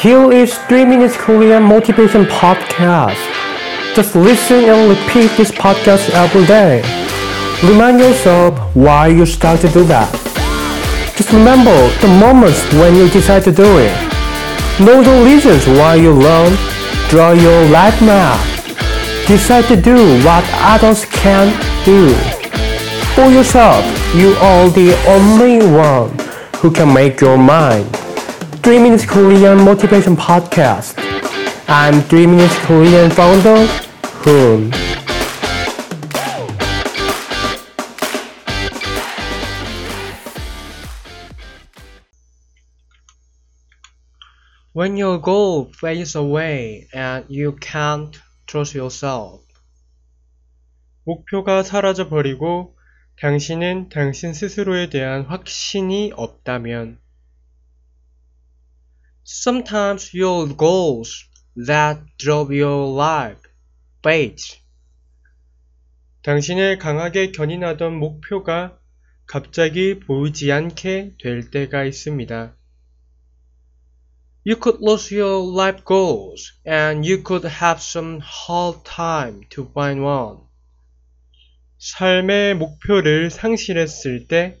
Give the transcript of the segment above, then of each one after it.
Here is 3 Minutes Korean Motivation Podcast. Just listen and repeat this podcast every day. Remind yourself why you start to do that. Just remember the moments when you decide to do it. Know the reasons why you learn. Draw your life map. Decide to do what others can't do. For yourself, you are the only one who can make your mind. 3 Minutes Korean Motivation Podcast. I'm 3 Minutes Korean founder, Hoon. When your goal fades away and you can't trust yourself. 목표가 사라져 버리고 당신은 당신 스스로에 대한 확신이 없다면 Sometimes your goals that drove your life fade. 당신을 강하게 견인하던 목표가 갑자기 보이지 않게 될 때가 있습니다. You could lose your life goals and you could have some hard time to find one. 삶의 목표를 상실했을 때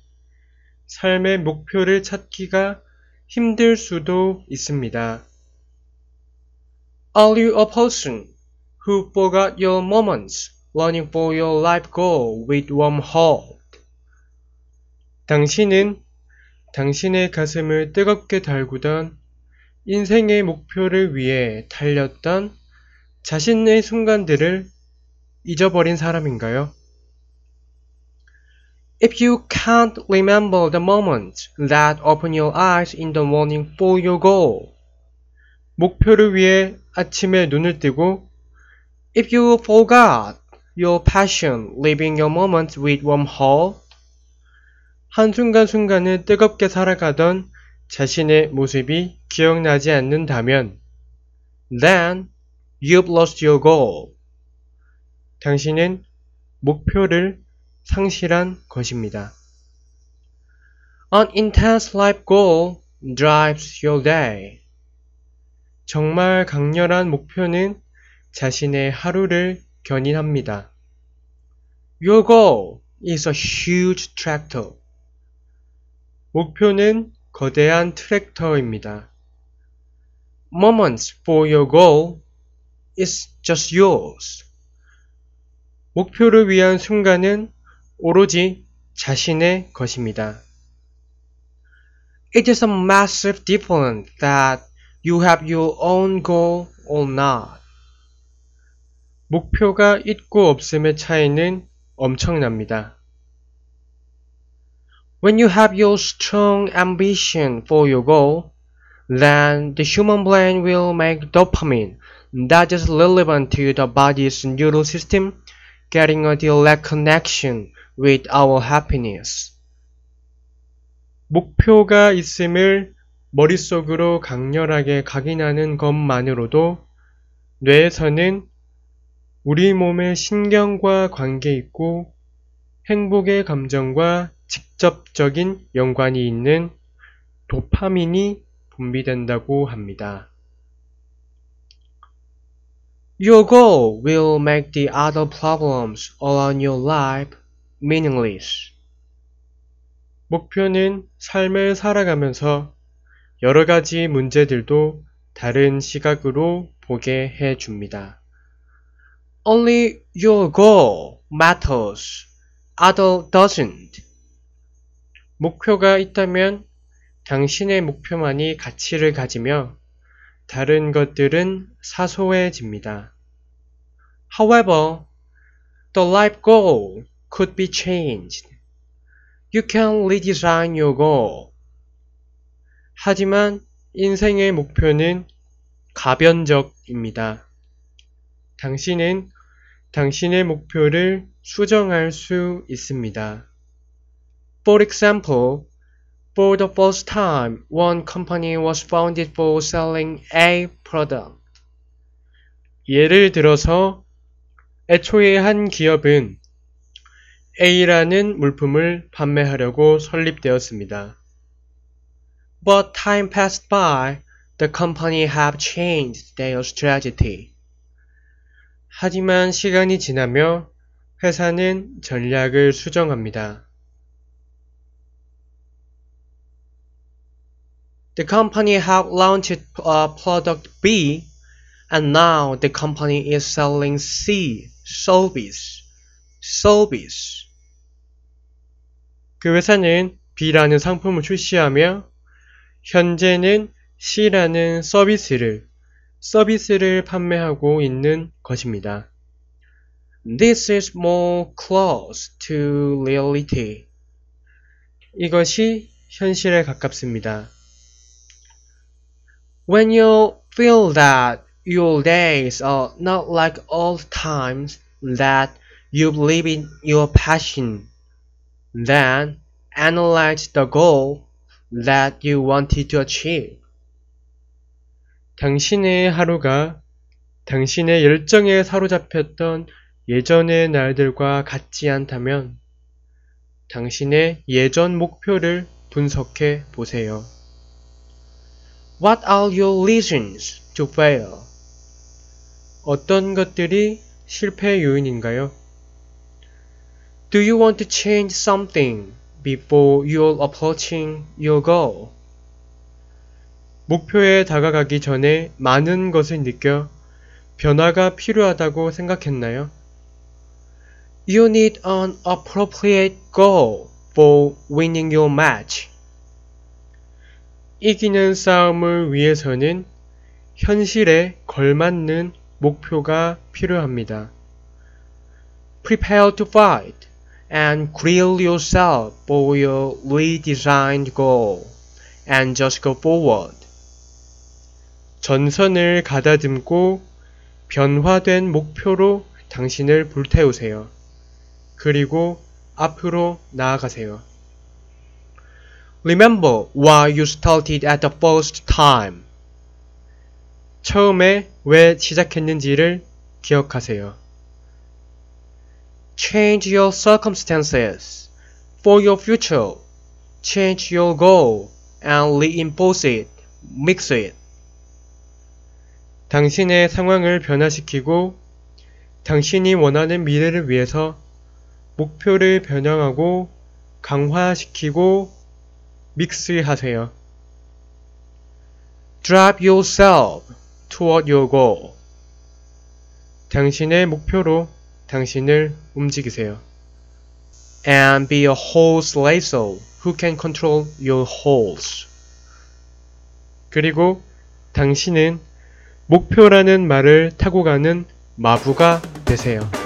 삶의 목표를 찾기가 힘들 수도 있습니다. Are you a person who forgot your moments running for your life goal with warm heart? 당신은 당신의 가슴을 뜨겁게 달구던 인생의 목표를 위해 달렸던 자신의 순간들을 잊어버린 사람인가요? If you can't remember the moments that open your eyes in the morning for your goal, 목표를 위해 아침에 눈을 뜨고 If you forgot your passion, living your moments with warm heart, 한순간순간을 뜨겁게 살아가던 자신의 모습이 기억나지 않는다면 then you've lost your goal. 당신은 목표를 상실한 것입니다. An intense life goal drives your day. 정말 강렬한 목표는 자신의 하루를 견인합니다. Your goal is a huge tractor. 목표는 거대한 트랙터입니다. Moments for your goal is just yours. 목표를 위한 순간은 오로지 자신의 것입니다. It is a massive difference that you have your own goal or not. 목표가 있고 없음의 차이는 엄청납니다. When you have your strong ambition for your goal, then the human brain will make dopamine that is relevant to the body's neural system, getting a direct connection with our happiness. 목표가 있음을 머릿속으로 강렬하게 각인하는 것만으로도 뇌에서는 우리 몸의 신경과 관계 있고 행복의 감정과 직접적인 연관이 있는 도파민이 분비된다고 합니다. Your goal will make the other problems around your life meaningless. 목표는 삶을 살아가면서 여러 가지 문제들도 다른 시각으로 보게 해 줍니다. Only your goal matters. Other doesn't. 목표가 있다면 당신의 목표만이 가치를 가지며 다른 것들은 사소해집니다. However, the life goal could be changed. You can redesign your goal. 하지만 인생의 목표는 가변적입니다. 당신은 당신의 목표를 수정할 수 있습니다. For example, for the first time, one company was founded for selling a product. 예를 들어서 애초에 한 기업은 A라는 물품을 판매하려고 설립되었습니다. But time passed by, the company have changed their strategy. 하지만 시간이 지나며 회사는 전략을 수정합니다. The company have launched uh, product B and now the company is selling C service. Service. 그 회사는 B라는 상품을 출시하며 현재는 C라는 서비스를 서비스를 판매하고 있는 것입니다. This is more close to reality. 이것이 현실에 가깝습니다. When you feel that your days are not like old times that you believe in your passion, then analyze the goal that you wanted to achieve. 당신의 하루가 당신의 열정에 사로잡혔던 예전의 날들과 같지 않다면 당신의 예전 목표를 분석해 보세요. What are your reasons to fail? 어떤 것들이 실패 요인인가요? Do you want to change something before you're approaching your goal? 목표에 다가가기 전에 많은 것을 느껴 변화가 필요하다고 생각했나요? You need an appropriate goal for winning your match. 이기는 싸움을 위해서는 현실에 걸맞는 목표가 필요합니다. Prepare to fight and grill yourself for your redesigned goal and just go forward. 전선을 가다듬고 변화된 목표로 당신을 불태우세요. 그리고 앞으로 나아가세요. Remember why you started at the first time. 처음에 왜 시작했는지를 기억하세요. Change your circumstances for your future. Change your goal and reinforce it. Mix it. 당신의 상황을 변화시키고 당신이 원하는 미래를 위해서 목표를 변형하고 강화시키고 믹스하세요. Drive yourself toward your goal. 당신의 목표로 당신을 움직이세요. And be a horse racer who can control your horse. 그리고 당신은 목표라는 말을 타고 가는 마부가 되세요.